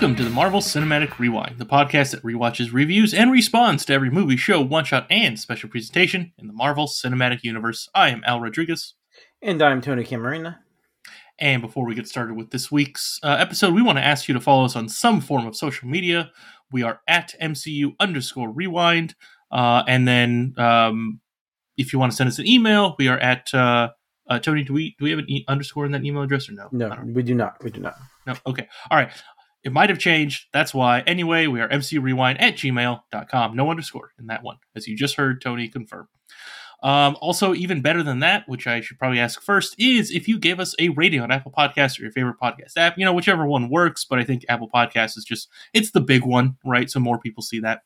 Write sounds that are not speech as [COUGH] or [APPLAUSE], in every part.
Welcome to the Marvel Cinematic Rewind, the podcast that rewatches, reviews, and responds to every movie, show, one shot, and special presentation in the Marvel Cinematic Universe. I am Al Rodriguez. And I'm Tony Camarina. And before we get started with this week's uh, episode, we want to ask you to follow us on some form of social media. We are at MCU underscore rewind. Uh, and then um, if you want to send us an email, we are at uh, uh, Tony. Do we do we have an e- underscore in that email address or no? No, we do not. We do not. No. Okay. All right. It might have changed. That's why. Anyway, we are mcrewind at gmail.com. No underscore in that one, as you just heard Tony confirm. Um, also, even better than that, which I should probably ask first, is if you give us a rating on Apple Podcasts or your favorite podcast app, you know, whichever one works, but I think Apple Podcasts is just, it's the big one, right? So more people see that.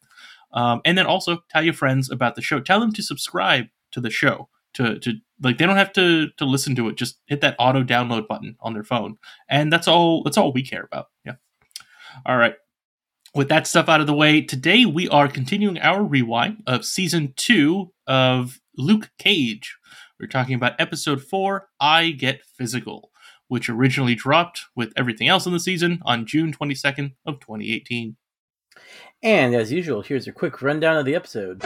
Um, and then also tell your friends about the show. Tell them to subscribe to the show. To, to like they don't have to to listen to it just hit that auto download button on their phone and that's all that's all we care about yeah all right with that stuff out of the way today we are continuing our rewind of season two of luke cage we're talking about episode four i get physical which originally dropped with everything else in the season on june 22nd of 2018 And as usual, here's a quick rundown of the episode.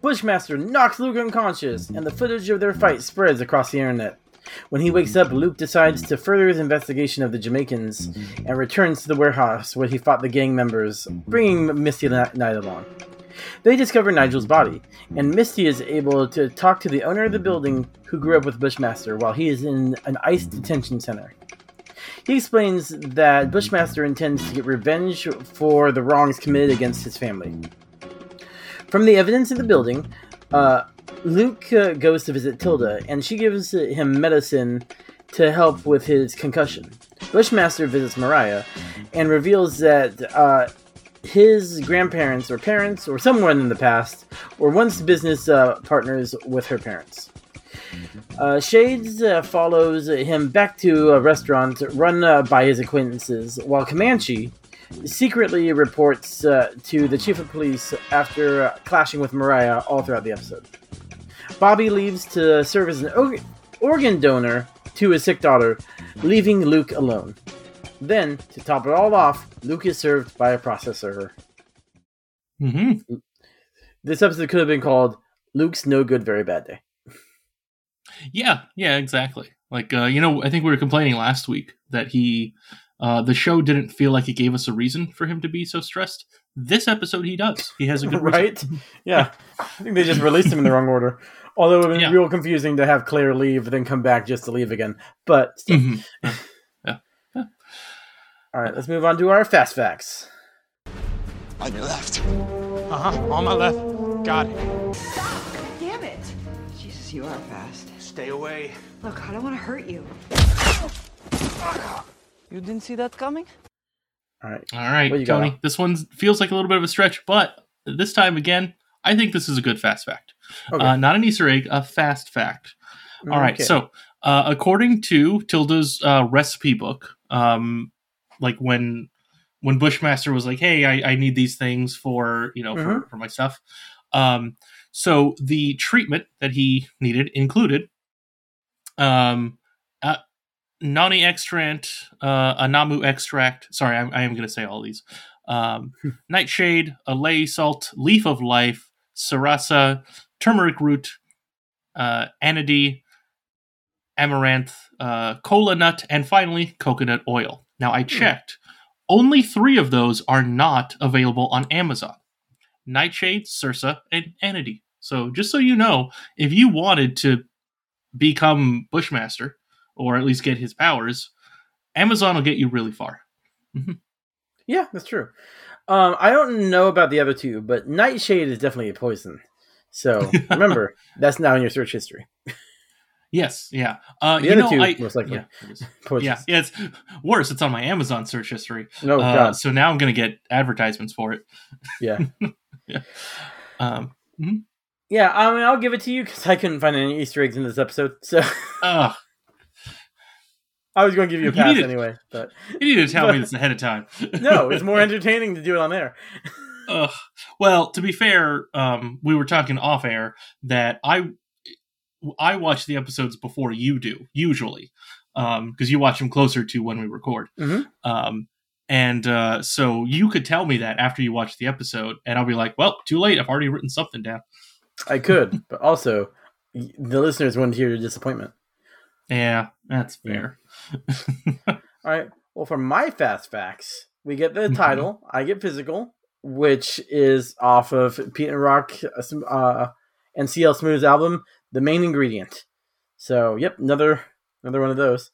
Bushmaster knocks Luke unconscious, and the footage of their fight spreads across the internet. When he wakes up, Luke decides to further his investigation of the Jamaicans and returns to the warehouse where he fought the gang members, bringing Misty Knight along. They discover Nigel's body, and Misty is able to talk to the owner of the building who grew up with Bushmaster while he is in an ICE detention center. He explains that Bushmaster intends to get revenge for the wrongs committed against his family. From the evidence in the building, uh, Luke uh, goes to visit Tilda, and she gives him medicine to help with his concussion. Bushmaster visits Mariah and reveals that uh, his grandparents or parents or someone in the past were once business uh, partners with her parents. Uh, Shades uh, follows him back to a restaurant run uh, by his acquaintances, while Comanche secretly reports uh, to the chief of police after uh, clashing with Mariah all throughout the episode. Bobby leaves to serve as an org- organ donor to his sick daughter, leaving Luke alone. Then, to top it all off, Luke is served by a process server. mm-hmm. This episode could have been called Luke's No Good Very Bad Day. Yeah, yeah, exactly. Like uh, you know, I think we were complaining last week that he uh, the show didn't feel like it gave us a reason for him to be so stressed. This episode he does. He has a good [LAUGHS] reason. right? Yeah. I think they just released him in the wrong order. Although it would have been Yeah. real confusing to have Claire leave, then come back just to leave again. But [LAUGHS] still. Mhm. all right, let's move on to our fast facts. On your left. Uh huh. On my left. Got it. Stop! Damn it! Jesus, you are fast. Stay away. Look, I don't want to hurt you. [LAUGHS] You didn't see that coming? All right. All right, What got? Tony. This one feels like a little bit of a stretch, but this time again, I think this is a good fast fact. Okay. Uh, not an Easter egg, a fast fact. All right. Okay. So, uh, according to Tilda's uh, recipe book, um, like when when Bushmaster was like, "Hey, I, I need these things for you know for, Mhm. for my stuff," um, so the treatment that he needed included um, uh, nani extract, uh, anamu extract. Sorry, I, I am going to say all these. Um, [LAUGHS] nightshade, alay salt, leaf of life, sarasa, turmeric root, uh, anide, amaranth, uh, cola nut, and finally coconut oil. Now I checked. Only three of those are not available on Amazon. Nightshade, Sursa, and Anide. So just so you know, if you wanted to become Bushmaster, or at least get his powers, Amazon will get you really far. Yeah, that's true. Um, I don't know about the other two, but Nightshade is definitely a poison. So [LAUGHS] remember, that's now in your search history. Yes, yeah. Uh, The you other know, two, I, most likely. Yeah, it is. [LAUGHS] Poisons. yeah, yeah, it's worse. It's on my Amazon search history. No, Uh, Oh, God. so now I'm going to get advertisements for it. Yeah. [LAUGHS] Um, Yeah, I mean, I'll give it to you because I couldn't find any Easter eggs in this episode. So ugh, I was going to give you a You pass it. anyway. But [LAUGHS] you need to tell me this [LAUGHS] ahead of time. no, it's [LAUGHS] more entertaining to do it on air. Ugh. Well, to be fair, um, we were talking off air that I I watch the episodes before you do usually. because you watch them closer to when we record. Mhm. Um, and uh, so you could tell me that after you watch the episode, and I'll be like, "Well, too late. I've already written something down." I could, but also the listeners wouldn't hear your disappointment. Yeah, that's fair. All right. Well, for my fast facts, we get the Mhm. title. I get physical, which is off of Pete and Rock uh, and CL Smooth's album, "The Main Ingredient." So, yep, another another one of those.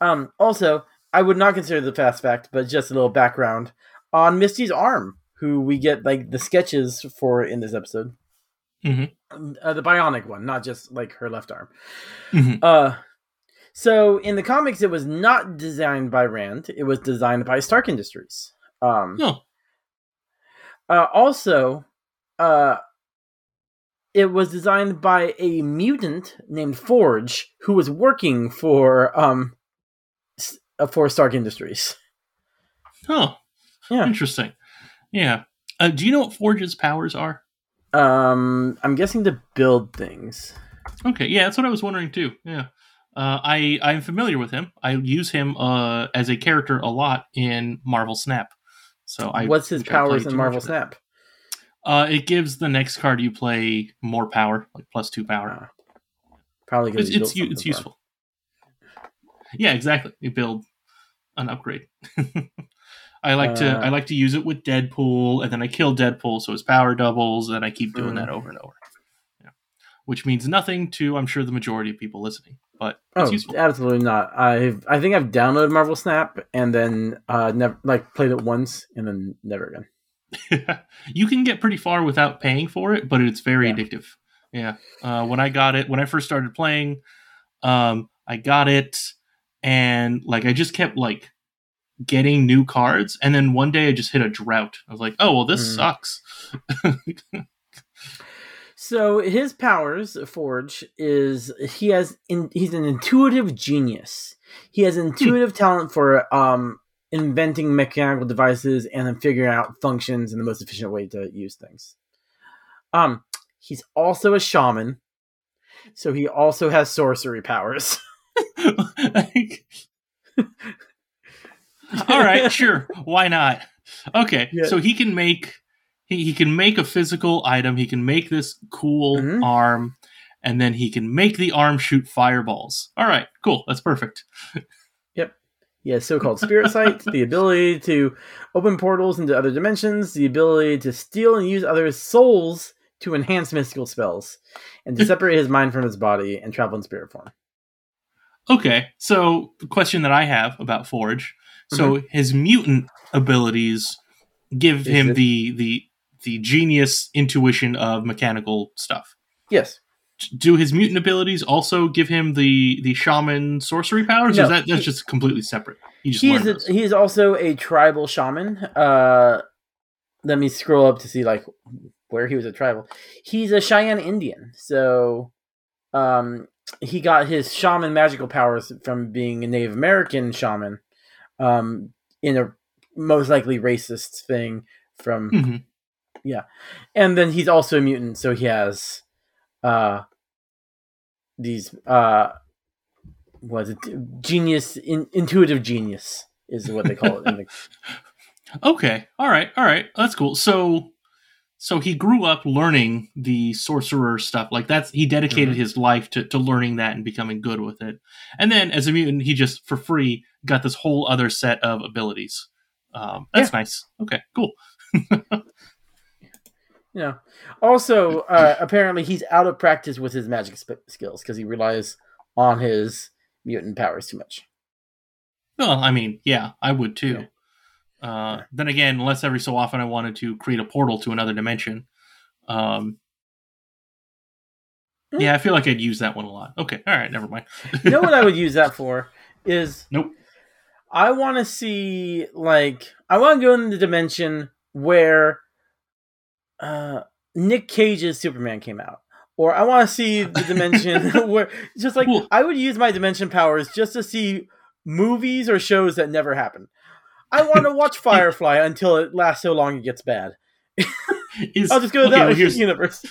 Um, also, I would not consider the fast fact, but just a little background on Misty's arm, who we get like the sketches for in this episode. Mhm. Uh, the bionic one, not just like her left arm. Mhm. Uh, so in the comics, it was not designed by Rand. It was designed by Stark Industries. Um, Oh. uh, also, uh, it was designed by a mutant named Forge, who was working for um, uh, for Stark Industries. Oh, Yeah. interesting. Yeah. Uh, do you know what Forge's powers are? Um, I'm guessing to build things. Okay, yeah, that's what I was wondering too. Yeah, uh, I I'm familiar with him. I use him uh, as a character a lot in Marvel Snap. So I What's his powers in Marvel. Snap? Uh, it gives the next card you play more power, like plus two power. Probably it's it's, u- it's useful. Yeah, exactly. You build an upgrade. [LAUGHS] I like to Uh, I like to use it with Deadpool, and then I kill Deadpool, so his power doubles, and I keep doing Mm. that over and over. Yeah. Which means nothing to I'm sure the majority of people listening, but Oh, useful. absolutely not. I've I think I've downloaded Marvel Snap and then uh never like played it once and then never again. [LAUGHS] you can get pretty far without paying for it, but it's very Yeah. addictive. Yeah. Uh, when I got it, when I first started playing, um, I got it, and like I just kept like getting new cards, and then one day I just hit a drought. I was like, oh well, this Mm. sucks. [LAUGHS] So his powers, Forge, is he has in, he's an intuitive genius. He has intuitive talent for um inventing mechanical devices and then figuring out functions and the most efficient way to use things. Um, he's also a shaman, so he also has sorcery powers. [LAUGHS] Like- all right, sure, why not? Okay, Yeah. so he can make he, he can make a physical item. He can make this cool Mhm. arm, and then he can make the arm shoot fireballs. All right, cool, that's perfect. [LAUGHS] Yep. He has so-called spirit sight, the ability to open portals into other dimensions, the ability to steal and use others' souls to enhance mystical spells, and to [LAUGHS] separate his mind from his body and travel in spirit form. Okay, so the question that I have about Forge, so his mutant abilities give Is him it- the the the genius intuition of mechanical stuff. Yes. do his mutant abilities also give him the the shaman sorcery powers? No, or is that that's he- just completely separate? He just He learned is a, he is also a tribal shaman. Uh, let me scroll up to see like where he was a tribal. He's a Cheyenne Indian, so um, he got his shaman magical powers from being a Native American shaman. Um, in a most likely racist thing from Mhm. and then he's also a mutant, so he has uh these uh was it genius in, intuitive genius is what they call it in the, [LAUGHS] Okay, all right, all right, that's cool. So so he grew up learning the sorcerer stuff. Like that's he dedicated his life to to learning that and becoming good with it. And then as a mutant, he just for free got this whole other set of abilities. Um, that's nice. Okay, cool. [LAUGHS] know also [LAUGHS] uh apparently he's out of practice with his magic sp- skills because he relies on his mutant powers too much Well, I mean, yeah, I would too. Uh, then again, unless every so often I wanted to create a portal to another dimension. Um, yeah, I feel like I'd use that one a lot. Okay, all right, never mind. you know what i would use that [LAUGHS] for is Nope. I want to see like I want to go in the dimension where uh, Nick Cage's Superman came out, or I want to see the [LAUGHS] dimension [LAUGHS] where just like Cool. I would use my dimension powers just to see movies or shows that never happen. I want to [LAUGHS] watch Firefly until it lasts so long it gets bad. Is, I'll just go to okay, that well, here's- universe.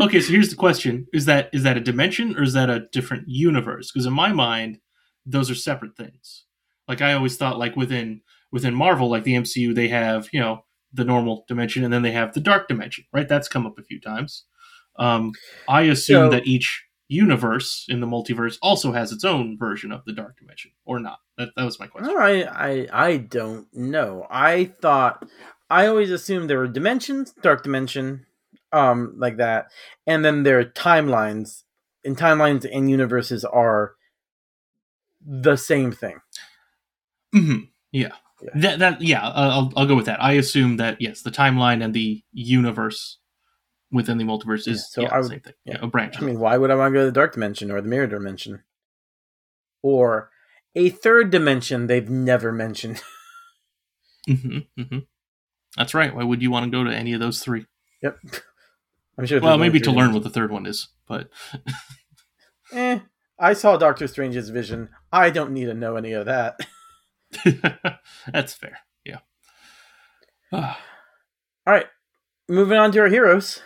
okay, so here's the question: Is that is that a dimension or is that a different universe? Because in my mind, those are separate things. Like I always thought, like within within Marvel, like the MCU, they have you know the normal dimension and then they have the dark dimension, right? That's come up a few times. Um, I assume So- that each universe in the multiverse also has its own version of the dark dimension, or not. That that was my question. I, I I don't know. I thought I always assumed there were dimensions, dark dimension, um, like that, and then there are timelines. And timelines and universes are the same thing. hmm Yeah. Yeah. That, that yeah, I'll, I'll go with that. I assume that yes, the timeline and the universe within the multiverse is Yeah, so yeah, I the would- same thing. yeah. A branch. I mean, why would I want to go to the dark dimension or the mirror dimension? Or a third dimension they've never mentioned. [LAUGHS] hmm hmm That's right. Why would you want to go to any of those three? yep. [LAUGHS] I'm sure. Well, maybe to learn what the third one is, but [LAUGHS] Eh, I saw Doctor Strange's vision. I don't need to know any of that. [LAUGHS] that's fair. Yeah. Ah, [SIGHS] All right, moving on to our heroes.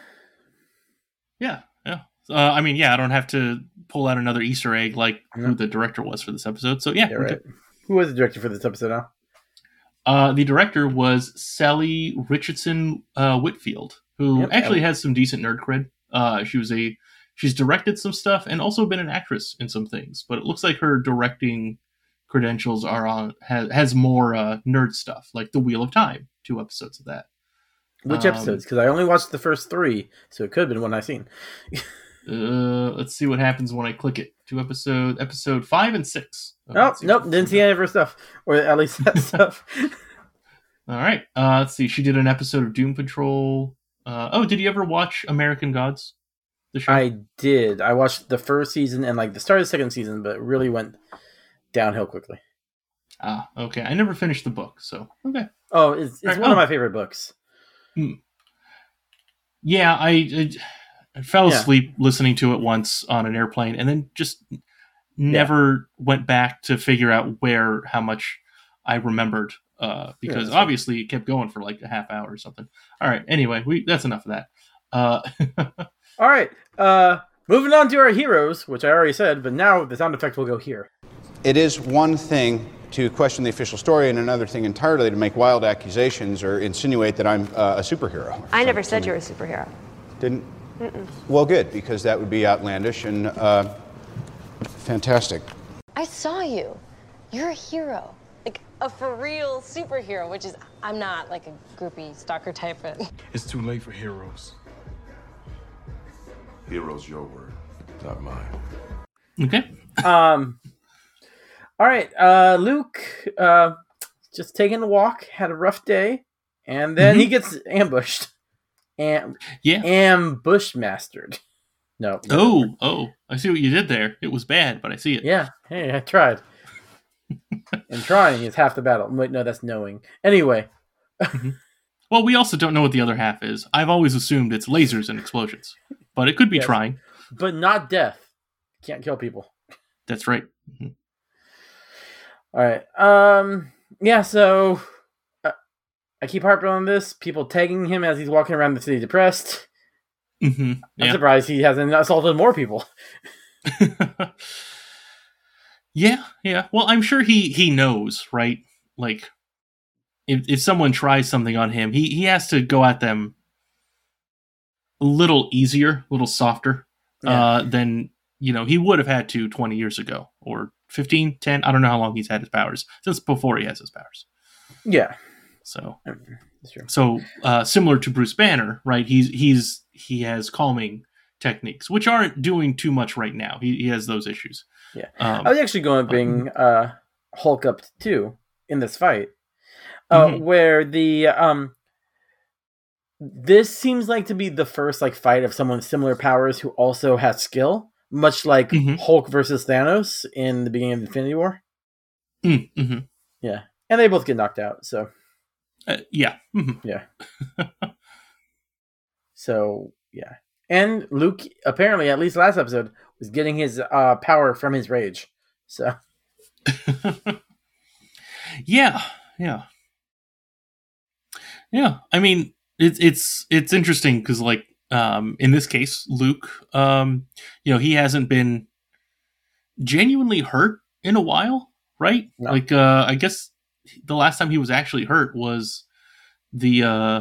yeah. Yeah. Uh, I mean, yeah, I don't have to pull out another Easter egg like No. who the director was for this episode. So yeah, Yeah, right. good. Who was the director for this episode now? Uh, the director was Salli Richardson uh, Whitfield, who Yep. actually has some decent nerd cred. Uh, she was a she's directed some stuff and also been an actress in some things, but it looks like her directing credentials are on has, has more uh, nerd stuff, like The Wheel of Time, two episodes of that. Which Um, episodes? Because I only watched the first three, so it could have been one I've seen. [LAUGHS] Uh, let's see what happens when I click it. Two episode episode five and six. Oh, nope, didn't see any of her stuff, or at least that [LAUGHS] stuff. All right. Uh, let's see. She did an episode of Doom Patrol. Uh, oh, did you ever watch American Gods? I did. I watched the first season and like the start of the second season, but really went downhill quickly. Ah, okay. I never finished the book, so okay. Oh, it's, it's Right, one oh. of my favorite books. Yeah, I, I, I fell Yeah. asleep listening to it once on an airplane, and then just never went back to figure out where how much I remembered. Uh, because right. obviously it kept going for like a half hour or something. All right. Anyway, we that's enough of that. Uh, [LAUGHS] All right, uh, moving on to our heroes, which I already said, but now the sound effect will go here. It is one thing to question the official story, and another thing entirely to make wild accusations or insinuate that I'm uh, a superhero. I never said you were a superhero. Didn't? Well, good, because that would be outlandish and uh, fantastic. I saw you. You're a hero. Like a for real superhero, which is, I'm not like a groupie stalker type. But It's too late for heroes. Hero's your word, not mine. okay. Um, all right, uh, Luke, uh, just taking a walk, had a rough day, and then he gets ambushed, and Yeah. ambush mastered. No. Oh, oh, I see what you did there. It was bad, but I see it. Yeah. Hey, I tried. [LAUGHS] and trying is half the battle. Wait, no, that's knowing. Anyway, Well, we also don't know what the other half is. I've always assumed it's lasers and explosions, but it could be Yes. trying. but not death. Can't kill people. That's right. All right. Um. Yeah. So uh, I keep harping on this. People tagging him as he's walking around the city depressed. hmm I'm surprised he hasn't assaulted more people. [LAUGHS] [LAUGHS] yeah, yeah. Well, I'm sure he he knows, right? Like, if if someone tries something on him, he he has to go at them a little easier, a little softer Yeah. uh, than you know he would have had to 20 years ago or 15, 10. I don't know how long he's had his powers since before he has his powers. Yeah. So so uh, similar to Bruce Banner, right? He's he's he has calming techniques, which aren't doing too much right now. He, he has those issues. Yeah. Um, I was actually going to bring uh, Hulk up too in this fight, uh, Mhm. where the um, this seems like to be the first like fight of someone with similar powers who also has skill, much like Mhm. Hulk versus Thanos in the beginning of Infinity War. mm, mhm. Yeah, and they both get knocked out. So Uh, yeah. mhm. yeah, [LAUGHS] so yeah, and Luke apparently at least last episode was getting his uh, power from his rage. So [LAUGHS] yeah, yeah, yeah. I mean, it's it's it's interesting because like um, in this case, Luke, um, you know, he hasn't been genuinely hurt in a while, right? No. Like uh I guess the last time he was actually hurt was the uh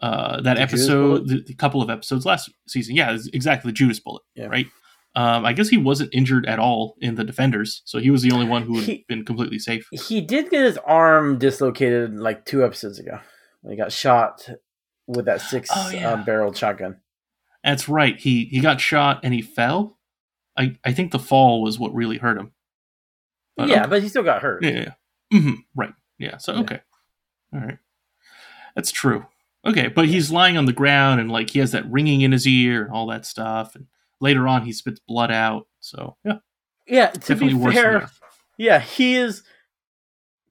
uh that The episode the, the couple of episodes last season. Yeah, exactly the Judas bullet, Yeah. right? Um I guess he wasn't injured at all in the defenders, so he was the only one who had He- been completely safe. He did get his arm dislocated like two episodes ago he got shot with that six Oh, yeah. uh, barreled shotgun. That's right. He he got shot and he fell. I I think the fall was what really hurt him. But yeah, okay. but he still got hurt. Yeah, yeah. yeah. hmm Right. Yeah. So Yeah. okay. All right. That's true. Okay, but he's lying on the ground and like he has that ringing in his ear and all that stuff. And later on, he spits blood out. So yeah, Yeah, to definitely be worse. fair, yeah, he is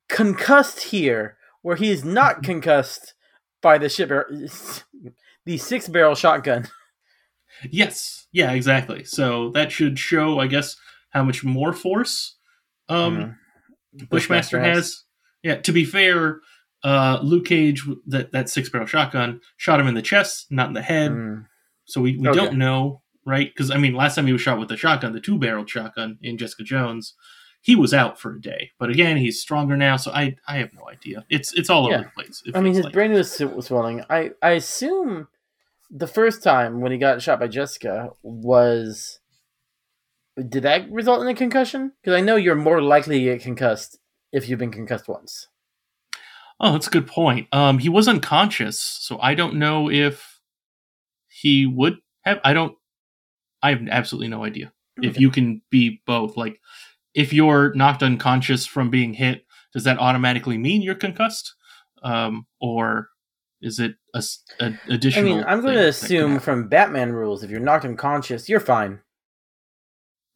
concussed here, where he is not concussed by the ship [LAUGHS] the six barrel shotgun. [LAUGHS] Yes. Yeah. Exactly. So that should show, I guess, how much more force um, Mhm. Bushmaster Bushmaster has. has. Yeah. To be fair, uh, Luke Cage that that six barrel shotgun shot him in the chest, not in the head. Mm. So we, we Okay. don't know, right? Because I mean, last time he was shot with the shotgun, the two barreled shotgun in Jessica Jones, he was out for a day. But again, he's stronger now, so I I have no idea. It's it's all Yeah. over the place. I mean, his like. brain was sw- swelling. I I assume the first time when he got shot by Jessica was did that result in a concussion? Because I know you're more likely to get concussed if you've been concussed once. Oh, that's a good point. Um, he was unconscious, so I don't know if he would have. I don't. I have absolutely no idea if you can be both. Like, if you're knocked unconscious from being hit, does that automatically mean you're concussed, um, or is it a additional? I mean, I'm going to assume from Batman rules, if you're knocked unconscious, you're fine.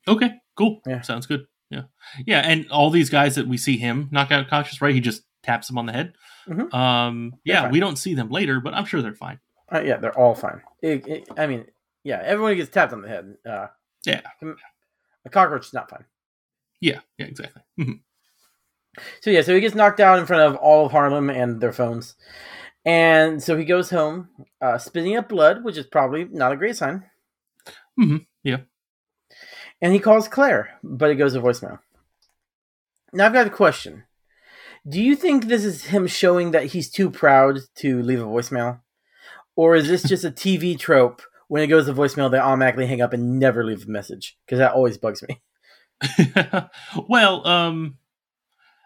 Okay, cool. Yeah. Sounds good. Yeah. Yeah, and all these guys that we see him knock out conscious, right? He just taps them on the head. Mhm. Um, yeah, fine. we don't see them later, but I'm sure they're fine. Uh, yeah, they're all fine. It- it- I mean, yeah, everyone gets tapped on the head. Uh, Yeah. a cockroach is not fine. Yeah, yeah, exactly. Mhm. So yeah, so he gets knocked out in front of all of Harlem and their phones, and so he goes home, uh, spitting up blood, which is probably not a great sign. Mhm, yeah. And he calls Claire, but it goes to voicemail. Now I've got a question. Do you think this is him showing that he's too proud to leave a voicemail, or is this just a TV trope? When it goes to voicemail, they automatically hang up and never leave a message because that always bugs me. [LAUGHS] well, um,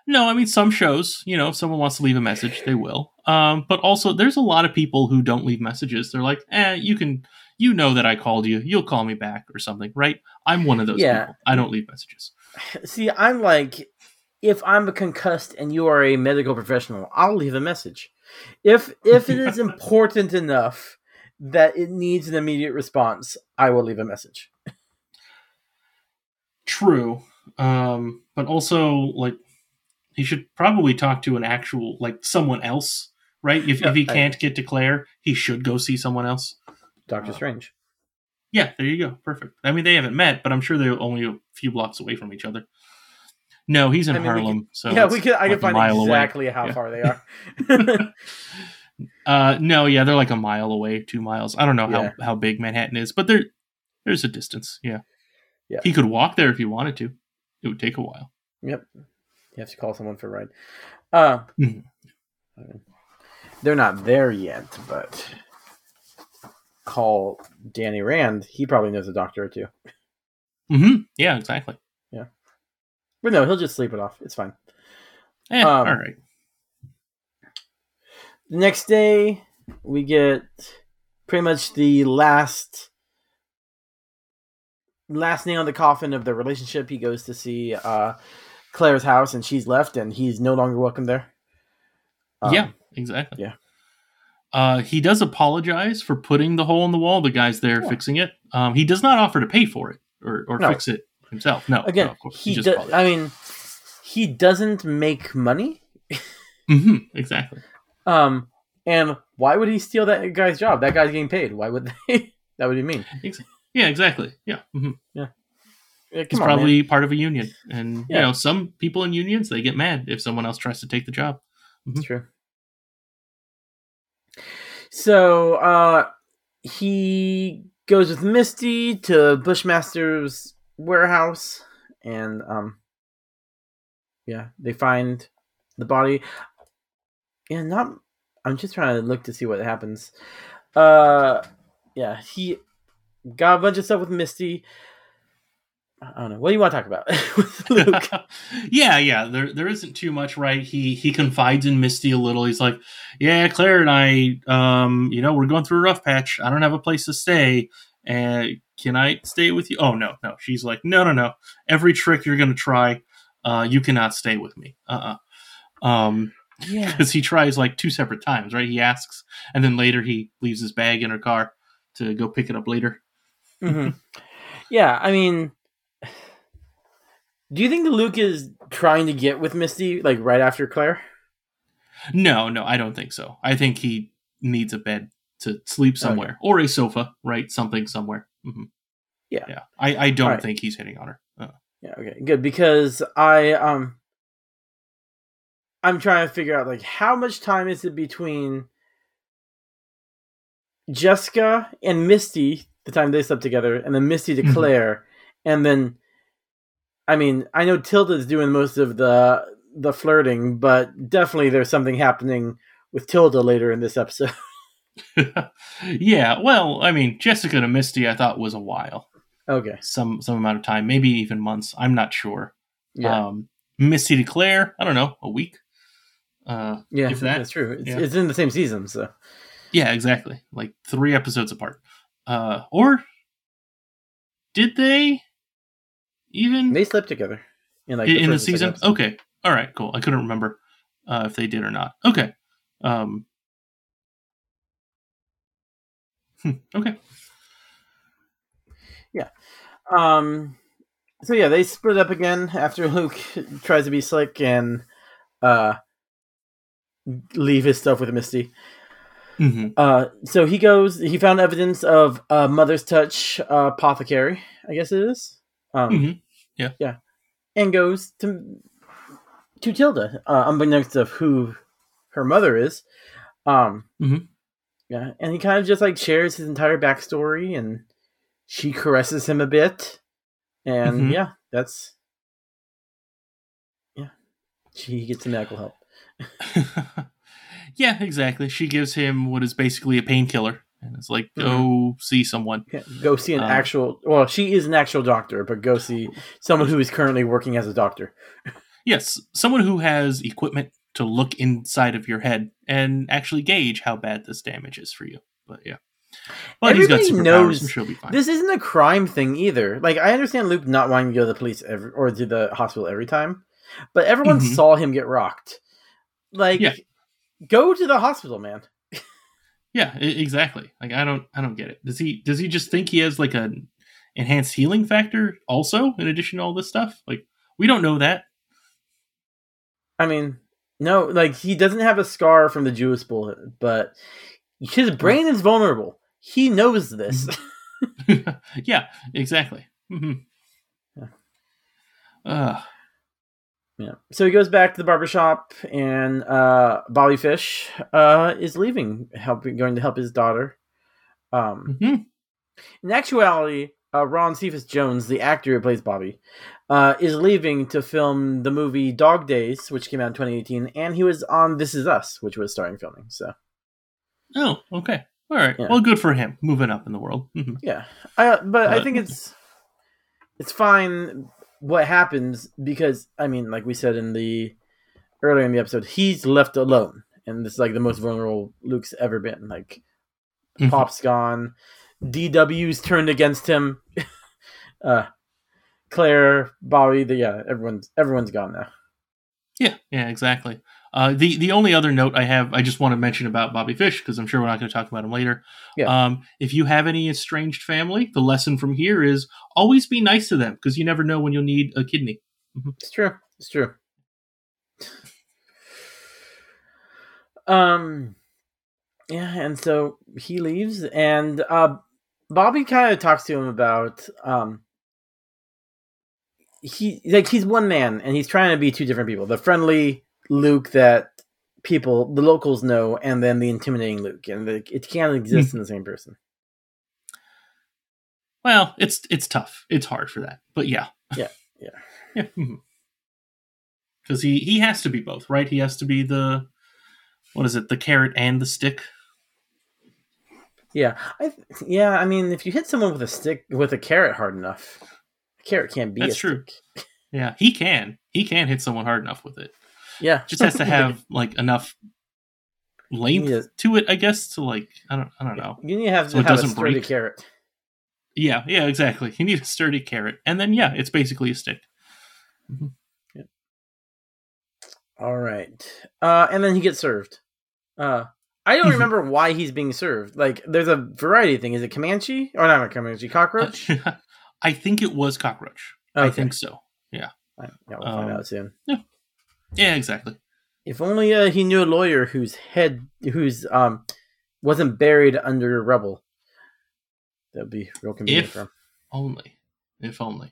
no, I mean some shows, you know, if someone wants to leave a message, they will. Um, but also there's a lot of people who don't leave messages. They're like, eh, you can, you know that I called you, you'll call me back or something, right? I'm one of those Yeah. people. I don't leave messages. [LAUGHS] See, I'm like, if I'm a concussed and you are a medical professional, I'll leave a message. If if it is [LAUGHS] important enough that it needs an immediate response, I will leave a message. True. Um, but also like he should probably talk to an actual like someone else, right? If if he I- can't get to Claire, he should go see someone else. Doctor Strange. Yeah, there you go. Perfect. I mean, they haven't met, but I'm sure they're only a few blocks away from each other. No, he's in I mean, we Harlem, so yeah, it's we could. I like can find mile away. exactly how Yeah. far they [LAUGHS] are. Uh, no, yeah, they're like a mile away, two miles. I don't know Yeah. how how big Manhattan is, but there there's a distance. Yeah, Yeah. He could walk there if he wanted to. It would take a while. yep. You have to call someone for a ride. Uh, Mhm. they're not there yet, but call Danny Rand. He probably knows a doctor or two. hmm Yeah, exactly. Yeah. But no, he'll just sleep it off. It's fine. Eh, Um, all right. The next day, we get pretty much the last last nail in the coffin of the relationship. He goes to see uh, Claire's house, and she's left, and he's no longer welcome there. Um, yeah, exactly. yeah. Uh, he does apologize for putting the hole in the wall. The guy's there Yeah. fixing it. Um, he does not offer to pay for it or, or No. fix it himself. No, Again, no, of course. he just does. I mean, he doesn't make money. mm-hmm, exactly. Um, and why would he steal that guy's job? That guy's getting paid. Why would [LAUGHS] they? that would be mean. Ex- Yeah, exactly. Yeah. hmm Yeah, come on, probably part of a union, and Yeah. you know, some people in unions they get mad if someone else tries to take the job. It's true. So uh he goes with Misty to Bushmaster's warehouse and um yeah, they find the body. Yeah, not. I'm just trying to look to see what happens. Uh, yeah, he got a bunch of stuff with Misty. I don't know. What do you want to talk about [LAUGHS] with Luke? [LAUGHS] yeah, yeah. There, there isn't too much, right? He he confides in Misty a little. He's like, "Yeah, Claire and I, um, you know, we're going through a rough patch. I don't have a place to stay. And can I stay with you? Oh no, no. She's like, no, no, no. Every trick you're gonna try, uh, you cannot stay with me. Uh, uh Um, yeah, [LAUGHS] because he tries like two separate times, right? He asks, and then later he leaves his bag in her car to go pick it up later. Hmm yeah. I mean, do you think Luke is trying to get with Misty like right after Claire? No, no, I don't think so. I think he needs a bed to sleep somewhere or a sofa, right? Something somewhere. hmm Yeah. yeah. I, I don't Alright. think he's hitting on her. Uh, Yeah, okay, good because I um I'm trying to figure out like how much time is it between Jessica and Misty the time they slept together and then Misty to Mhm. Claire and then I mean, I know Tilda's doing most of the the flirting, but definitely there's something happening with Tilda later in this episode. [LAUGHS] yeah, well, I mean, Jessica to Misty, I thought was a while, okay. some some amount of time, maybe even months. I'm not sure. Yeah. Um, Misty to Claire, I don't know, a week. Uh, yeah, that- that's true. It's, yeah. it's in the same season, so Yeah, exactly. Like three episodes apart. Uh, or did they even they slept together in like in, in the and second season? episode. Okay, all right, cool. I couldn't remember uh, if they did or not. Okay, um, hmm, okay, Yeah. Um. So yeah, they split up again after [LAUGHS] Luke tries to be slick and uh leave his stuff with Misty. Hmm Uh, so he goes. He found evidence of uh, Mother's Touch uh, apothecary, I guess it is. Um, Mhm. Yeah. yeah, and goes to to Tilda, uh, unbeknownst of who her mother is. Um, Mhm. yeah, and he kind of just like shares his entire backstory, and she caresses him a bit, and Mhm. yeah, that's yeah, she gets some medical help. [LAUGHS] [LAUGHS] yeah, exactly. She gives him what is basically a painkiller, and it's like, go see someone. Yeah, go see an Um, actual. Well, she is an actual doctor, but go see someone who is currently working as a doctor. Yes, someone who has equipment to look inside of your head and actually gauge how bad this damage is for you. But yeah, but he's got Everybody knows I'm sure he'll be fine. This isn't a crime thing either. Like I understand Luke not wanting to go to the police every, or to the hospital every time, but everyone Mhm. saw him get rocked. Like, Yeah. Go to the hospital, man. Yeah, exactly. Like I don't, I don't get it. Does he? Does he just think he has like an enhanced healing factor also in addition to all this stuff? Like we don't know that. I mean, no, like he doesn't have a scar from the Judas bullet, but his brain is vulnerable. He knows this. [LAUGHS] [LAUGHS] yeah, exactly. hmm Yeah. Uh, Yeah. So he goes back to the barbershop and uh Bobby Fish uh is leaving, helping going to help his daughter. Um mhm. in actuality, uh Ron Cephas Jones, the actor who plays Bobby, uh is leaving to film the movie Dog Days, which came out in 2018, and he was on This Is Us, which was starting filming. So Oh, okay. All right. Yeah. Well, good for him. Moving up in the world. Mhm. yeah. I but I Uh, think it's it's fine what happens because I mean, like we said in the earlier in the episode, he's left alone. And this is like the most vulnerable Luke's ever been. Like Mhm. Pop's gone. DW's turned against him. [LAUGHS] uh Claire, Bobby, the yeah, everyone's everyone's gone now. Yeah, yeah, exactly. Uh, the the only other note I have, I just want to mention about Bobby Fish because I'm sure we're not going to talk about him later. Yeah. Um, if you have any estranged family, the lesson from here is always be nice to them because you never know when you'll need a kidney. It's true. It's true. Um yeah, and so he leaves and uh Bobby kind of talks to him about um he like he's one man and he's trying to be two different people. The friendly Luke that people the locals know and then the intimidating Luke and like, it can't exist hmm. in the same person. Well, it's it's tough. It's hard for that, but yeah, Yeah, [LAUGHS] yeah. yeah. Hmm. because he he has to be both, right? He has to be the what is it, the carrot and the stick. Yeah, I yeah. I mean, if you hit someone with a stick with a carrot hard enough, a carrot can't be That's a true. stick. [LAUGHS] Yeah, he can. He can hit someone hard enough with it. Yeah, Just has to [LAUGHS] have like enough length Yeah. to it, I guess, to like I don't I don't know. You need to have So to it have a doesn't sturdy break. carrot. Yeah, yeah, exactly. You need a sturdy carrot, and then yeah, it's basically a stick. All right, uh, and then he gets served. Uh, I don't remember why he's being served. Like, there's a variety thing. Is it Comanche or not a Comanche? Cockroach? [LAUGHS] I think it was cockroach. I think so. Yeah. Right, yeah, we'll find Um, out soon. Yeah, exactly. If only uh, he knew a lawyer whose head, whose um, wasn't buried under rubble. That'd be real convenient If for him. only. If only.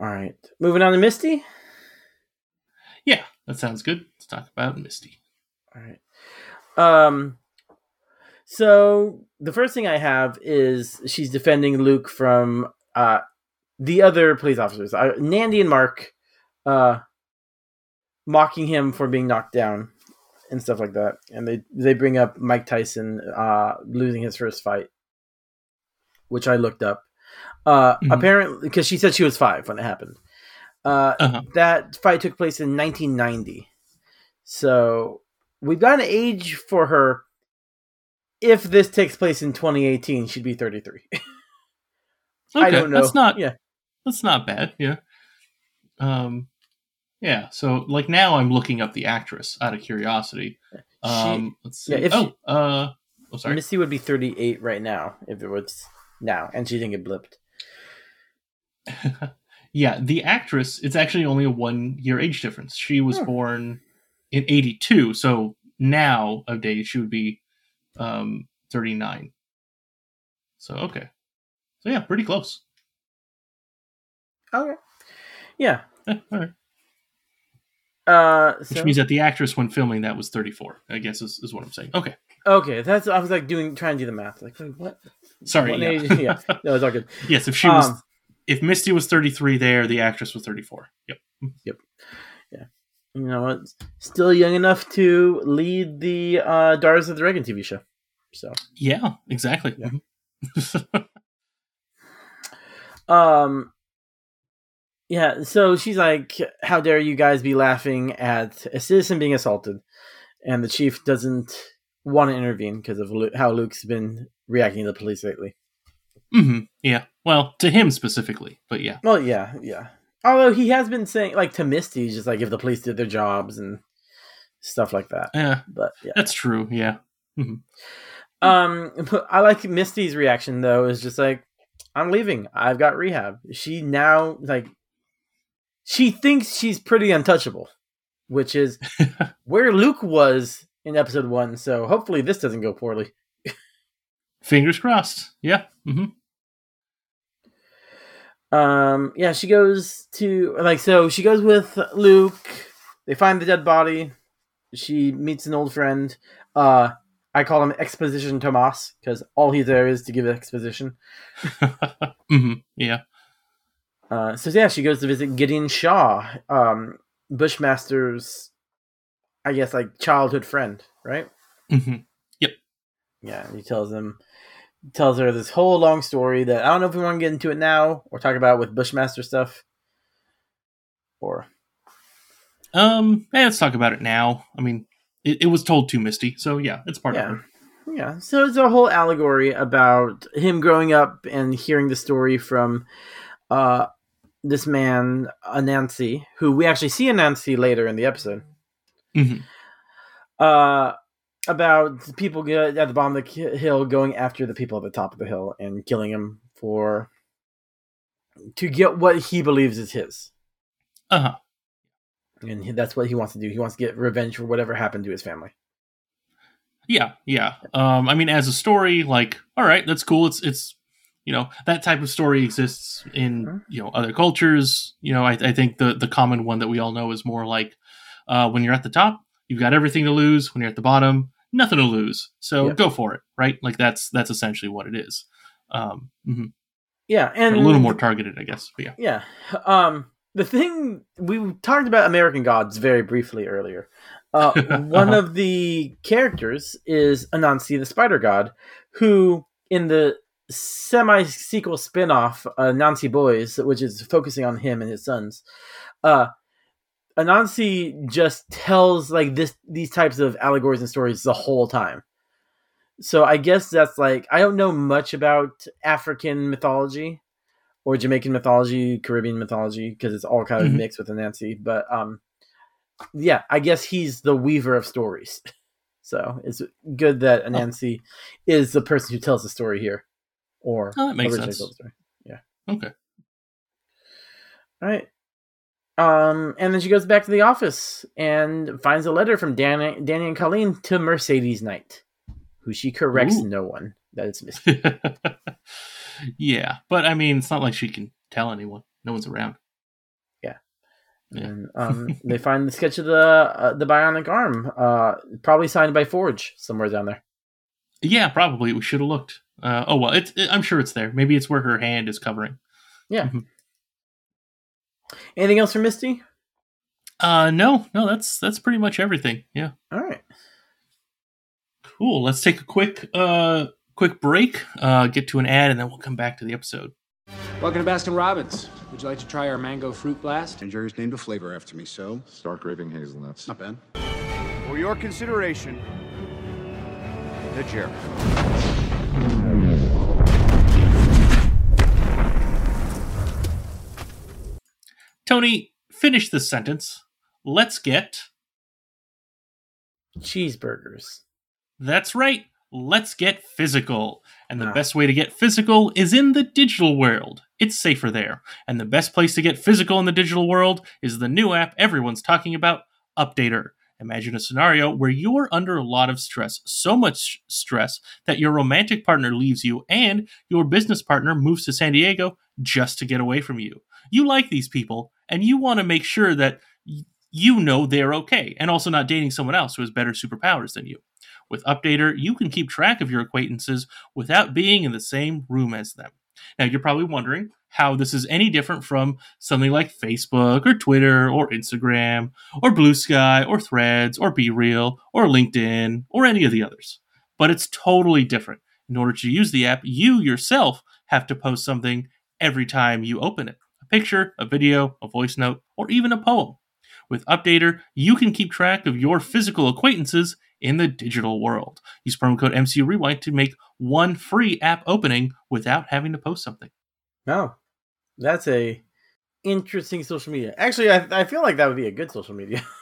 All right, moving on to Misty. Yeah, that sounds good. Let's talk about Misty. All right. Um. So the first thing I have is she's defending Luke from uh the other police officers, uh, Nandy and Mark, uh, mocking him for being knocked down and stuff like that. And they they bring up Mike Tyson uh losing his first fight, which I looked up. Uh, Mhm. apparently, because she said she was five when it happened. Uh, Uh-huh. that fight took place in 1990. So we've got an age for her. If this takes place in 2018, she'd be 33. [LAUGHS] Okay, I don't know. That's not Yeah. that's not bad, yeah. Um yeah, so like now I'm looking up the actress out of curiosity. Um let's see. yeah, if oh, she- uh oh sorry. Missy would be 38 right now if it was now, and she didn't get blipped. [LAUGHS] yeah, the actress, it's actually only a one year age difference. She was Hmm. born in 82, so now of days she would be um 39. So, okay. So, yeah, pretty close. Okay. Yeah. [LAUGHS] All right. Uh, Which means that the actress, when filming that, was 34, I guess is, is what I'm saying. Okay. okay, that's I was like doing trying to do the math. Like, wait, what? Sorry. What yeah. yeah. [LAUGHS] No, it's all good. yes, if she was, Um, if Misty was 33 there, the actress was 34. Yep. Yep. Yeah. You know what? Still young enough to lead the uh, Daughters of the Dragon TV show. So, Yeah, exactly. Yeah. Mhm. [LAUGHS] um, yeah. So she's like, "How dare you guys be laughing at a citizen being assaulted?" And the chief doesn't want to intervene because of Lu- how Luke's been reacting to the police lately. Mhm. Yeah. Well, to him specifically, but yeah. Well, yeah, yeah. Although he has been saying, like to Misty, just like if the police did their jobs and stuff like that. Yeah, But yeah. that's true. Yeah. Um, but I like Misty's reaction though. Is just like, I'm leaving. I've got rehab. She now like, she thinks she's pretty untouchable, which is [LAUGHS] where Luke was in episode one. So hopefully this doesn't go poorly. Fingers crossed. Yeah. hmm Um, yeah, she goes to like so she goes with Luke. They find the dead body. She meets an old friend. Uh, I call him Exposition Tomas because all he's there is to give exposition. [LAUGHS] hmm Yeah. Uh, so yeah, she goes to visit Gideon Shaw, um, Bushmaster's, I guess like childhood friend, right? Mm-hmm. Yep. Yeah, he tells him, tells her this whole long story that I don't know if we want to get into it now or talk about with Bushmaster stuff, or Um. Yeah, let's talk about it now. I mean, it, it was told to Misty, so yeah, it's part Yeah. of her. Yeah, so it's a whole allegory about him growing up and hearing the story from uh, this man, Anansi, who we actually see Anansi later in the episode. Mhm. Uh, about people at the bottom of the hill going after the people at the top of the hill and killing him for to get what he believes is his, Uh huh. and he- that's what he wants to do. He wants to get revenge for whatever happened to his family. Yeah. Yeah. Um. I mean, as a story, like, all right, that's cool. It's it's you know that type of story exists in Mhm. you know other cultures. You know, I, I think the the common one that we all know is more like uh, when you're at the top, you've got everything to lose. When you're at the bottom, nothing to lose. So Yeah. go for it, right? Like that's that's essentially what it is. Um, mhm. Yeah, and a little more targeted, I guess. But yeah. Yeah. Um the thing we talked about American Gods very briefly earlier. Uh, [LAUGHS] one of the characters is Anansi the Spider God, who in the semi sequel spin off, uh, Anansi Boys, which is focusing on him and his sons, uh, Anansi just tells like this these types of allegories and stories the whole time. So I guess that's like I don't know much about African mythology or Jamaican mythology, Caribbean mythology because it's all kind of Mhm. mixed with Anansi. But um, yeah, I guess he's the weaver of stories. [LAUGHS] So it's good that Anansi is the person who tells the story here, or Oh, that makes sense. told the story. Yeah. Okay. All right. Um, and then she goes back to the office and finds a letter from Danny, Danny and Colleen to Mercedes Knight, who she corrects Ooh. no one that it's Misty. [LAUGHS] yeah, but I mean, it's not like she can tell anyone. No one's around. Yeah. And um, [LAUGHS] they find the sketch of the uh, the bionic arm, uh, probably signed by Forge somewhere down there. Yeah, probably. We should have looked. Uh, oh well, it's. I'm sure it's there. Maybe it's where her hand is covering. Yeah. Mhm. Anything else for Misty? Uh, no, no, that's that's pretty much everything. Yeah. All right. Cool. Let's take a quick uh quick break. Uh, get to an ad, and then we'll come back to the episode. Welcome to Baskin Robbins. Would you like to try our mango fruit blast? And Jerry's named a flavor after me, so Stark raving hazelnuts. not bad. For your consideration, the Jerry. Tony, finish this sentence. Let's get. Cheeseburgers. That's right. Let's get physical. And the Ah. best way to get physical is in the digital world. It's safer there. And the best place to get physical in the digital world is the new app everyone's talking about, Updater. Imagine a scenario where you're under a lot of stress, so much stress that your romantic partner leaves you and your business partner moves to San Diego just to get away from you. You like these people and you want to make sure that you know they're okay and also not dating someone else who has better superpowers than you. With Updater, you can keep track of your acquaintances without being in the same room as them. Now, you're probably wondering how this is any different from something like Facebook or Twitter or Instagram or Blue Sky or Threads or Be Real or LinkedIn or any of the others. But it's totally different. In order to use the app, you yourself have to post something every time you open it a picture, a video, a voice note, or even a poem. With Updater, you can keep track of your physical acquaintances in the digital world. Use promo code MCU Rewind to make one free app opening without having to post something. No, that's a interesting social media. Actually, I, I feel like that would be a good social media. [LAUGHS]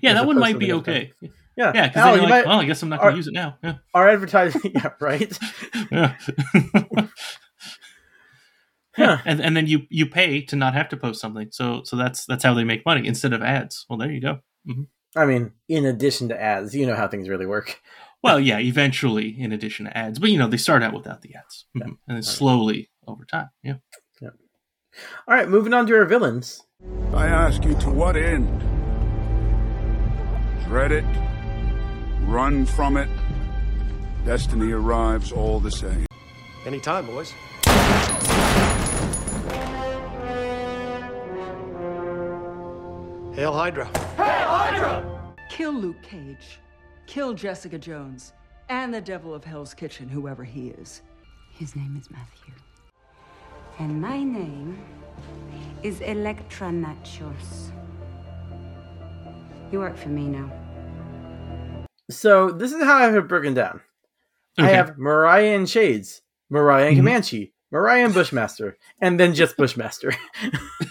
Yeah, that one might be okay. yeah, Yeah, because Al, then you you're like, might- well, I guess I'm not going to use it now. Yeah. [LAUGHS] our advertising, [LAUGHS] yeah, right. yeah. Huh. and and then you you pay to not have to post something. So so that's that's how they make money instead of ads. Well, there you go. Mm-hmm. I mean, in addition to ads, you know how things really work. Well, yeah, eventually in addition to ads, but you know they start out without the ads, Mhm. and then slowly over time. Yeah. yeah. All right, moving on to our villains. I ask you to what end? Dread it, run from it. Destiny arrives all the same. Any time, boys. Hail Hydra. Kill Luke Cage. Kill Jessica Jones. And the devil of Hell's Kitchen, whoever he is. His name is Matthew. And my name is Elektra Natchios. You work for me now. So this is how I have it broken down. I have Mariah and Shades, Mariah and Mhm. Comanche, Mariah and Bushmaster, and then just [LAUGHS] Bushmaster.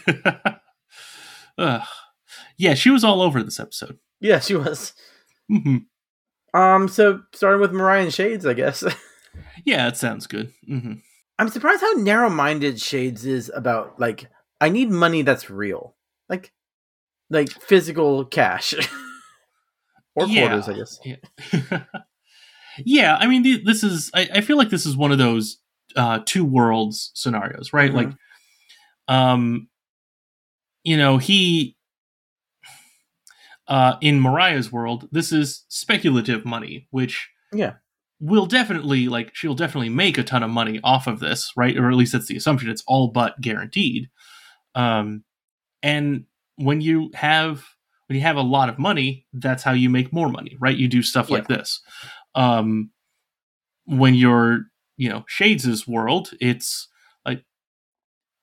[LAUGHS] Ugh. Yeah, she was all over this episode. yeah, she was. hmm Um, so starting with Mariah and Shades, I guess. [LAUGHS] Yeah, it sounds good. hmm I'm surprised how narrow-minded Shades is about like I need money that's real, like like physical cash [LAUGHS] or Yeah. quarters, I guess. Yeah. [LAUGHS] yeah, I mean, the- this is. I, I feel like this is one of those uh, two worlds scenarios, right? Mhm. Like, um, you know, he. Uh, in Mariah's world, this is speculative money, which Yeah. will definitely like she'll definitely make a ton of money off of this, right? Or at least that's the assumption. It's all but guaranteed. Um, and when you have when you have a lot of money, that's how you make more money, right? You do stuff like this. Um, when you're you know Shades' world, it's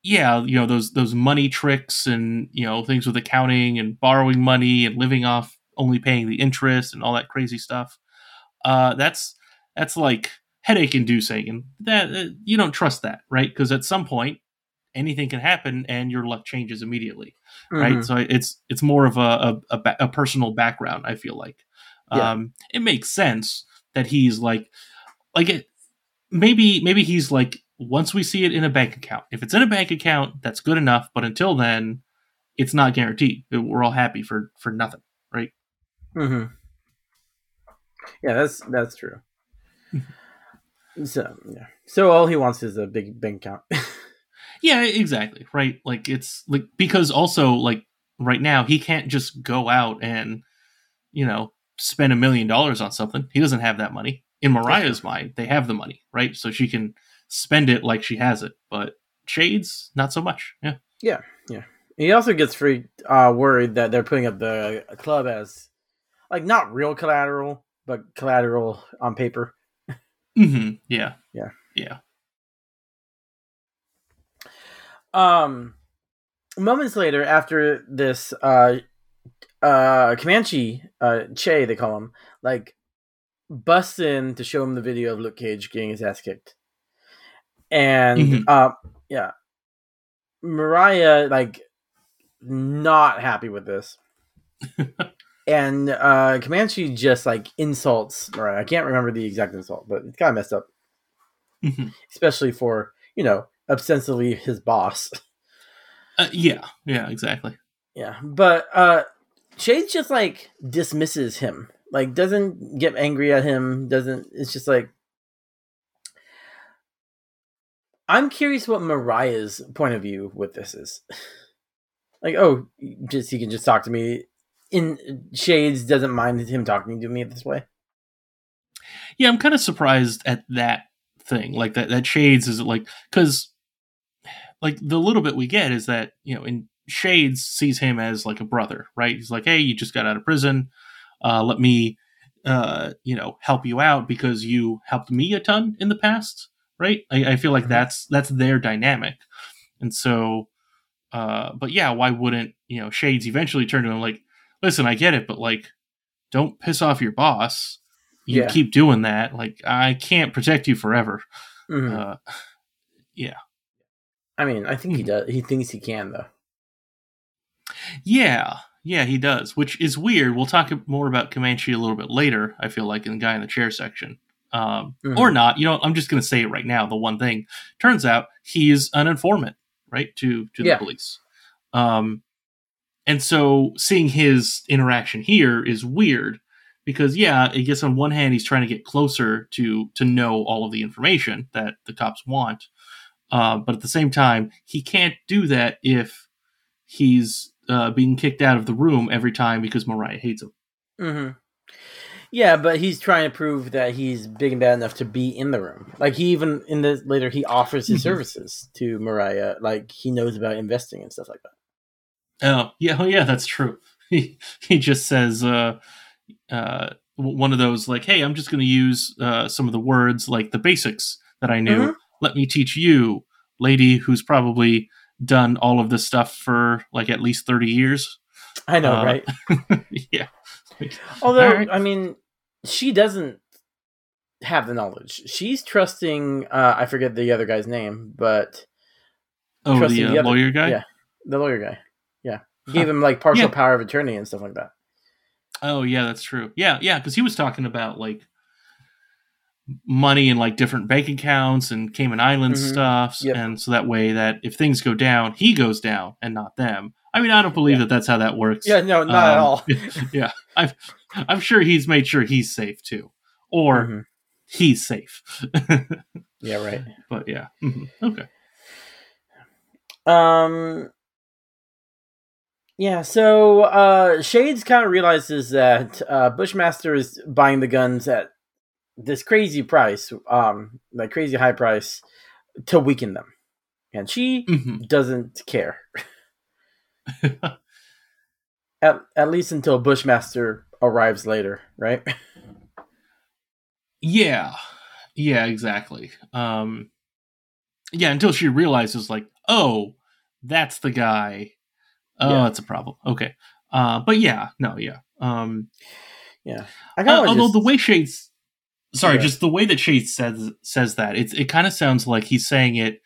yeah, you know those those money tricks and you know things with accounting and borrowing money and living off only paying the interest and all that crazy stuff. Uh, that's that's like headache inducing, and that uh, you don't trust that, right? Because at some point anything can happen and your luck changes immediately, right? Mhm. So it's it's more of a a, a, ba- a personal background. I feel like Yeah. um, it makes sense that he's like like it maybe maybe he's like once we see it in a bank account. If it's in a bank account that's good enough but until then it's not guaranteed. We're all happy for for nothing right? Mm-hmm. Yeah, that's that's true. so yeah, so all he wants is a big bank account. [LAUGHS] yeah exactly right? Like it's like because also like right now he can't just go out and you know spend a million dollars on something. He doesn't have that money. In mariah's mind they have the money right? So she can spend it like she has it but shades not so much yeah yeah, yeah. He also gets free uh, worried that they're putting up the club as like not real collateral, but collateral on paper. hmm yeah Yeah. yeah Um, moments later, after this, uh, uh, Comanche, uh, Che, they call him, like, busts in to show him the video of Luke Cage getting his ass kicked. And, Mhm. uh, yeah, Mariah, like, not happy with this. [LAUGHS] and, uh, Comanche just, like, insults Mariah. I can't remember the exact insult, but it's kind of messed up, Mhm. especially for, you know, ostensibly his boss. [LAUGHS] Uh, yeah yeah exactly Yeah, but uh Shades just like dismisses him. Like doesn't get angry at him, doesn't it's just like I'm curious what Mariah's point of view with this is. [LAUGHS] like, oh, just he can just talk to me in Shades doesn't mind him talking to me this way. yeah i'm kind of surprised at that thing like that that shades is like because like the little bit we get is that you know in shades sees him as like a brother right he's like hey you just got out of prison uh let me uh you know help you out because you helped me a ton in the past right i, I feel like that's that's their dynamic and so uh but yeah why wouldn't you know shades eventually turn to him like listen i get it but like don't piss off your boss you Yeah. keep doing that like i can't protect you forever Mhm. uh yeah I mean, I think he does. He thinks he can though. Yeah, yeah, he does, which is weird. We'll talk more about Comanche a little bit later. I feel like in the guy in the chair section, um, Mhm. or not. You know, I'm just going to say it right now. The one thing turns out he's an informant, right to to the Yeah. police, um, and so seeing his interaction here is weird because yeah, I guess on one hand he's trying to get closer to to know all of the information that the cops want, uh, but at the same time he can't do that if he's uh, being kicked out of the room every time because Mariah hates him. hmm Yeah, but he's trying to prove that he's big and bad enough to be in the room. Like he even in the later he offers his Mhm. services to Mariah. Like he knows about investing and stuff like that. Oh, yeah, oh, yeah, that's true. [LAUGHS] He he just says uh, uh, one of those like, "Hey, I'm just going to use uh, some of the words like the basics that I knew. Mhm. Let me teach you, lady, who's probably done all of this stuff for like at least thirty years." I know, Uh, right? [LAUGHS] yeah. [LAUGHS] Although right. I mean, she doesn't have the knowledge. She's trusting. Uh, I forget the other guy's name, but Oh, the, uh, lawyer guy. Yeah, the lawyer guy. Yeah, Huh. gave him like partial Yeah. power of attorney and stuff like that. Oh yeah, that's true. Yeah, yeah, because he was talking about like money in like different bank accounts and Cayman Islands Mhm. stuff, Yep. and so that way that if things go down, he goes down and not them. I mean, I don't believe that that's how that works. Yeah, no, not at Um, all. [LAUGHS] yeah, I've, I'm sure he's made sure he's safe too, or Mhm. he's safe. [LAUGHS] Yeah, right. but yeah, Mhm. okay. Um. Yeah, so uh, Shades kind of realizes that uh, Bushmaster is buying the guns at this crazy price, um, like crazy high price, to weaken them, and she Mhm. doesn't care. [LAUGHS] [LAUGHS] At at least until Bushmaster arrives later, right? [LAUGHS] Yeah. Yeah, exactly. Um yeah, until she realizes like, "Oh, that's the guy." Oh, Yeah. that's a problem. Okay. Uh but yeah, no, yeah. Um yeah. I uh, although just- the way Shades Sorry, Yeah. just the way that Shades says says that, it's it kind of sounds like he's saying it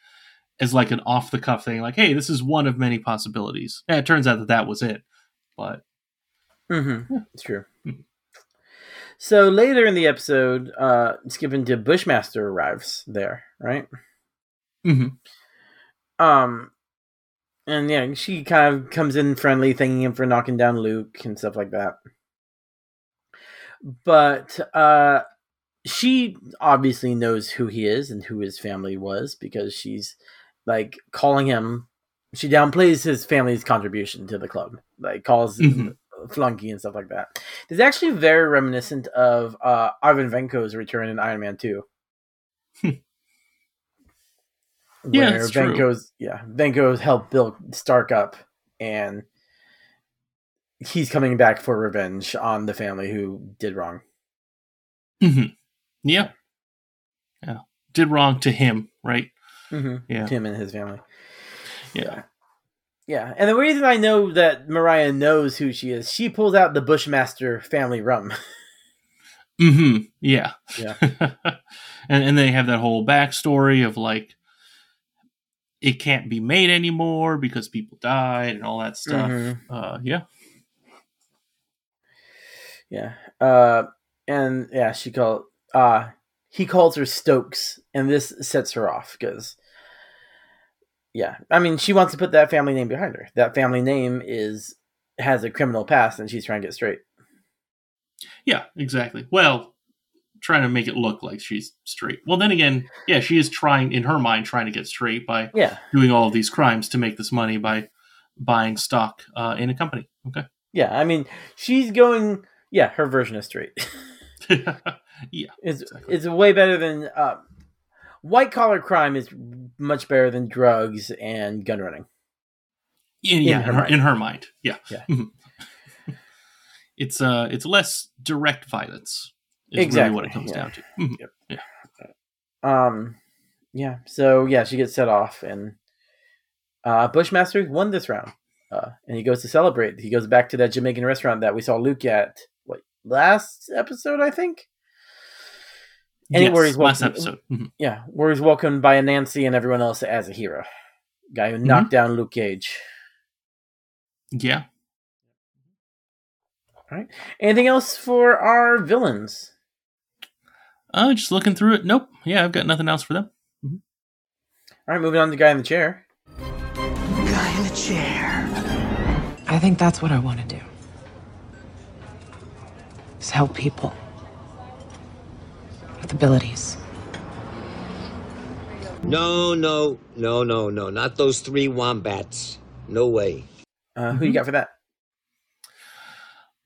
as like an off the cuff thing like, "Hey, this is one of many possibilities." And it turns out that that was it. But Mm-hmm. It's true. So later in the episode, uh, skipping to Bushmaster arrives there, right? Mhm. Um, and yeah, she kind of comes in friendly, thanking him for knocking down Luke and stuff like that. But uh, she obviously knows who he is and who his family was because she's like calling him. She downplays his family's contribution to the club, like calls him flunky and stuff like that. It's actually very reminiscent of uh, Ivan Vanko's return in Iron Man Two. [LAUGHS] Yeah, where it's true. Vanko's yeah, Venko's helped build Stark up, and he's coming back for revenge on the family who did wrong. hmm Yeah. Yeah. Did wrong to him, right? Mm-hmm. Yeah. Tim and his family. Yeah. Yeah, and the reason I know that Mariah knows who she is, she pulls out the Bushmaster family rum. [LAUGHS] hmm Yeah. Yeah. [LAUGHS] and and they have that whole backstory of like it can't be made anymore because people died and all that stuff. Mhm. Uh yeah. Yeah. Uh and yeah, she called uh he calls her Stokes and this sets her off cuz yeah, I mean she wants to put that family name behind her. That family name is has a criminal past and she's trying to get straight. Yeah, exactly. Well, trying to make it look like she's straight. Well, then again, yeah, she is trying in her mind trying to get straight by Yeah. doing all of these crimes to make this money by buying stock uh, in a company. Okay. Yeah, I mean she's going yeah, her version of straight. [LAUGHS] yeah. [LAUGHS] It's it's way better than uh, white collar crime is much better than drugs and gun running. Yeah, In yeah, her in, her, mind. in her mind. Yeah. Yeah. [LAUGHS] It's uh it's less direct violence. Is Exactly, really what it comes yeah. down to. Mhm. Yep. Yeah. Um, yeah. So yeah, she gets set off, and uh, Bushmaster won this round, uh, and he goes to celebrate. He goes back to that Jamaican restaurant that we saw Luke at. What last episode? I think. And Yes, where he's last welcomed- episode. Mhm. Yeah, where he's welcomed by Anansi and everyone else as a hero, guy who knocked down Luke Cage. Yeah. All right. Anything else for our villains? Uh, just looking through it. Nope. Yeah, I've got nothing else for them. All right, moving on to guy in the chair. Guy in the chair. I think that's what I want to do. Is help people with abilities. No, no, no, no, no. Not those three wombats. No way. Uh, who you got for that?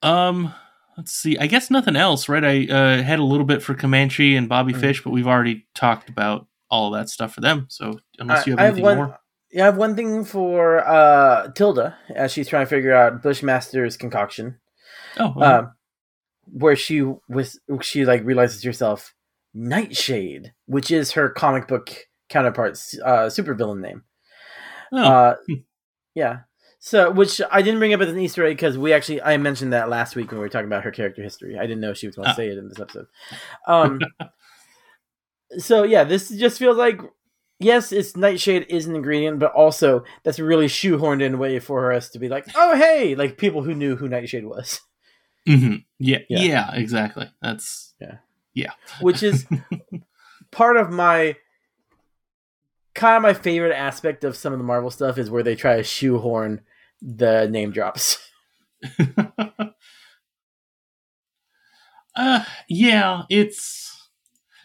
Um, let's see. I guess nothing else, right? I uh, had a little bit for Comanche and Bobby Mm. Fish, but we've already talked about all of that stuff for them. So unless you have I, I anything one, more, Yeah, I have one thing for uh, Tilda as she's trying to figure out Bushmaster's concoction. Oh, okay. um, where she was she like realizes herself Nightshade, which is her comic book counterpart's uh, supervillain name. Oh. Uh, yeah. So, which I didn't bring up as an Easter egg because we actually I mentioned that last week when we were talking about her character history. I didn't know she was going to Ah. say it in this episode. Um. [LAUGHS] so yeah, this just feels like yes, it's Nightshade is an ingredient, but also that's a really shoehorned in way for us to be like, oh hey, like people who knew who Nightshade was. Mm-hmm. yeah, Yeah. yeah, exactly. That's Yeah. Yeah. which is [LAUGHS] part of my kind of my favorite aspect of some of the Marvel stuff is where they try to shoehorn the name drops. [LAUGHS] [LAUGHS] Uh, yeah, it's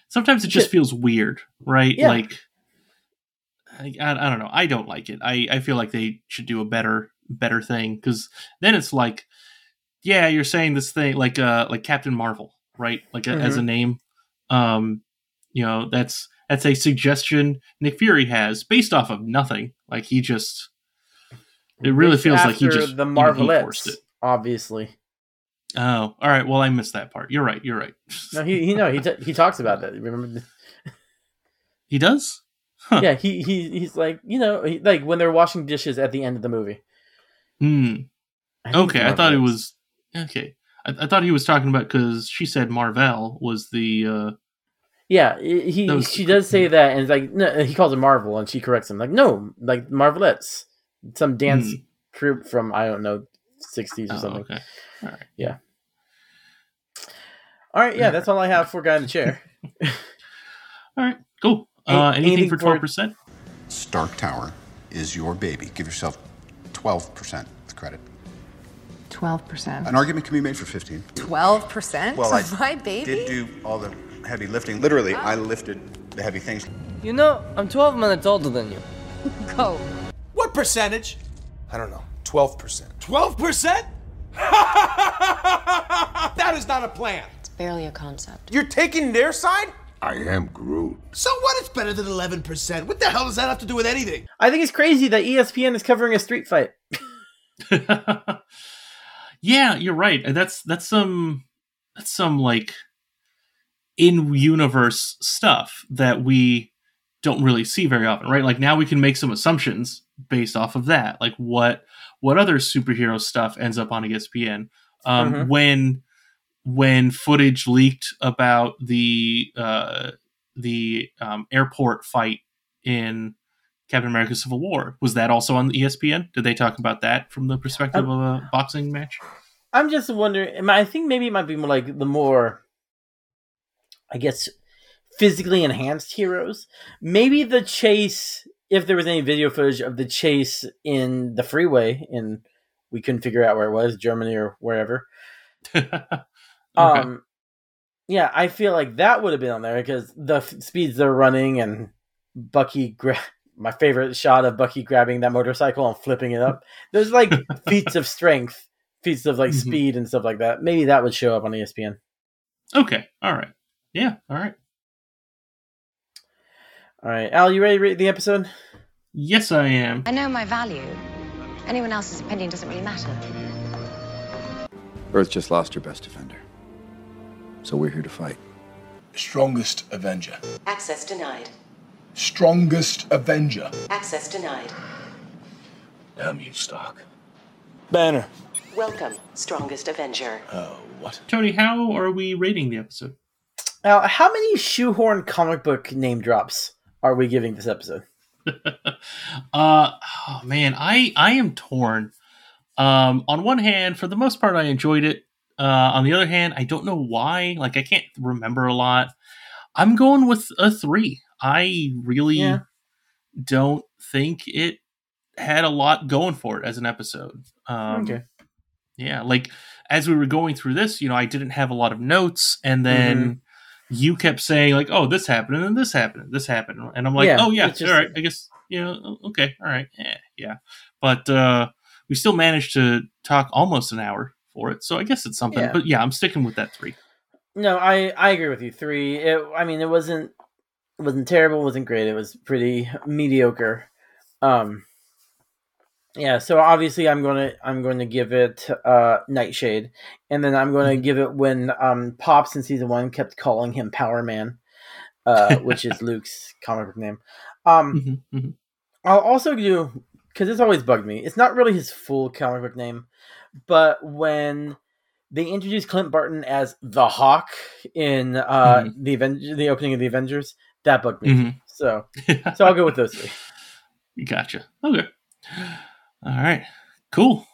sometimes it just feels weird, right? Yeah. Like, I, I, I don't know. I don't like it. I, I feel like they should do a better better thing because then it's like, yeah, you're saying this thing like uh like Captain Marvel, right? Like a, as a Mhm. name, um, you know that's that's a suggestion Nick Fury has based off of nothing. Like he just It really It's feels like he just the Marvelettes, forced it. obviously. Oh, all right. Well, I missed that part. You're right. You're right. No, he he no he t- he talks about that. Remember? [LAUGHS] He does. Yeah, he he he's like you know he, like when they're washing dishes at the end of the movie. Hmm. Okay, I thought it was okay. I, I thought he was talking about because she said Marvel was the. uh Yeah, he he- was- she does say that, and it's like no, he calls it Marvel, and she corrects him like no, like Marvelettes, some dance troupe from I don't know, sixties or. Oh, something. okay. All right. Yeah. All right, yeah, that's all I have for guy in the chair. [LAUGHS] [LAUGHS] All right. Cool. Uh, anything anything for for- twelve percent? Stark Tower is your baby. Give yourself 12% credit. 12%. An argument can be made for 15. 12%? Well, I My baby? did do all the heavy lifting. Literally, oh. I lifted the heavy things. You know, I'm 12 minutes older than you. [LAUGHS] Go. What percentage? I don't know. 12%. 12%? [LAUGHS] that is not a plan. It's barely a concept. You're taking their side? I am Groot. So what? It's better than 11%. What the hell does that have to do with anything? I think it's crazy that ESPN is covering a street fight. [LAUGHS] Yeah, you're right. That's that's some that's some like in universe stuff that we don't really see very often, right? Like now we can make some assumptions based off of that, like what what other superhero stuff ends up on ESPN. Um, Mhm. When when footage leaked about the uh, the um, airport fight in Captain America: Civil War, was that also on ESPN? Did they talk about that from the perspective of a boxing match? I'm just wondering. I think maybe it might be more like the more, I guess, physically enhanced heroes. Maybe the chase, if there was any video footage of the chase in the freeway, in we couldn't figure out where it was, Germany or wherever. [LAUGHS] Um, yeah, I feel like that would have been on there because the f- speeds they're running and Bucky gra- my favorite shot of Bucky grabbing that motorcycle and flipping it up. There's like [LAUGHS] feats of strength, feats of like Mhm. speed and stuff like that. Maybe that would show up on ESPN. Okay. All right. Yeah. All right. All right, Al, you ready to read the episode? Yes, I am. I know my value. Anyone else's opinion doesn't really matter. Earth just lost her best defender. So we're here to fight. Strongest Avenger. Access denied. Strongest Avenger. Access denied. Damn you, Stark. Banner. Welcome, strongest Avenger. Oh, what? Tony, how are we rating the episode? Al, how many shoehorn comic book name drops are we giving this episode? [LAUGHS] Uh, oh man, I I am torn. Um, on one hand, for the most part, I enjoyed it. Uh, on the other hand, I don't know why. Like, I can't remember a lot. I'm going with a three. I really Yeah. don't think it had a lot going for it as an episode. Um, Okay. Yeah, like as we were going through this, you know, I didn't have a lot of notes, and then Mm-hmm. you kept saying like, "Oh, this happened, and then this happened, and this happened," and I'm like, Yeah, "Oh yeah, just- all right, I guess, you know, okay, all right, yeah, yeah." But uh, we still managed to talk almost an hour for it, so I guess it's something. Yeah. But yeah, I'm sticking with that three. No, I I agree with you. Three. It, I mean, it wasn't it wasn't terrible. Wasn't great. It was pretty mediocre. Um. Yeah. So obviously, I'm gonna I'm going to give it uh Nightshade, and then I'm going to give it when um Pops in season one kept calling him Power Man, uh, [LAUGHS] which is Luke's comic book name. Um. Mhm, mhm. I'll also do because it's always bugged me. It's not really his full comic book name, but when they introduced Clint Barton as the Hawk in uh, the Aven- the opening of the Avengers, that bugged me. Mhm. So, [LAUGHS] so I'll go with those three. Gotcha. Okay. All right. Cool.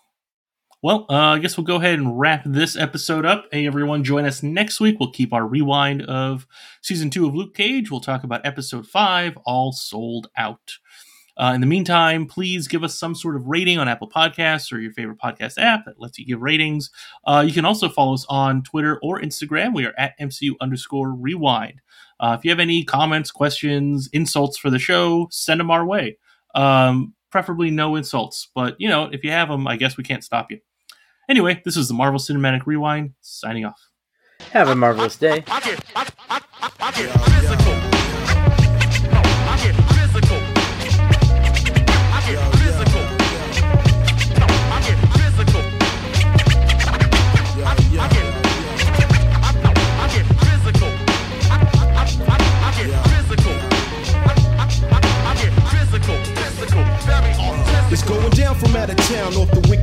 Well, uh, I guess we'll go ahead and wrap this episode up. Hey, everyone, join us next week. We'll keep our rewind of season two of Luke Cage. We'll talk about episode five, All Sold Out. Uh, in the meantime, please give us some sort of rating on Apple Podcasts or your favorite podcast app that lets you give ratings. Uh, you can also follow us on Twitter or Instagram. We are at MCU underscore rewind. Uh, if you have any comments, questions, insults for the show, send them our way. Um, preferably no insults, but you know, if you have them, I guess we can't stop you. Anyway, this is the Marvel Cinematic Rewind signing off. Have a marvelous day.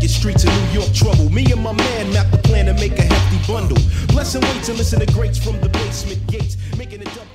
The streets of New York trouble. Me and my man mapped the plan to make a hefty bundle. Blessing waits and listen to greats from the basement gates, making it double.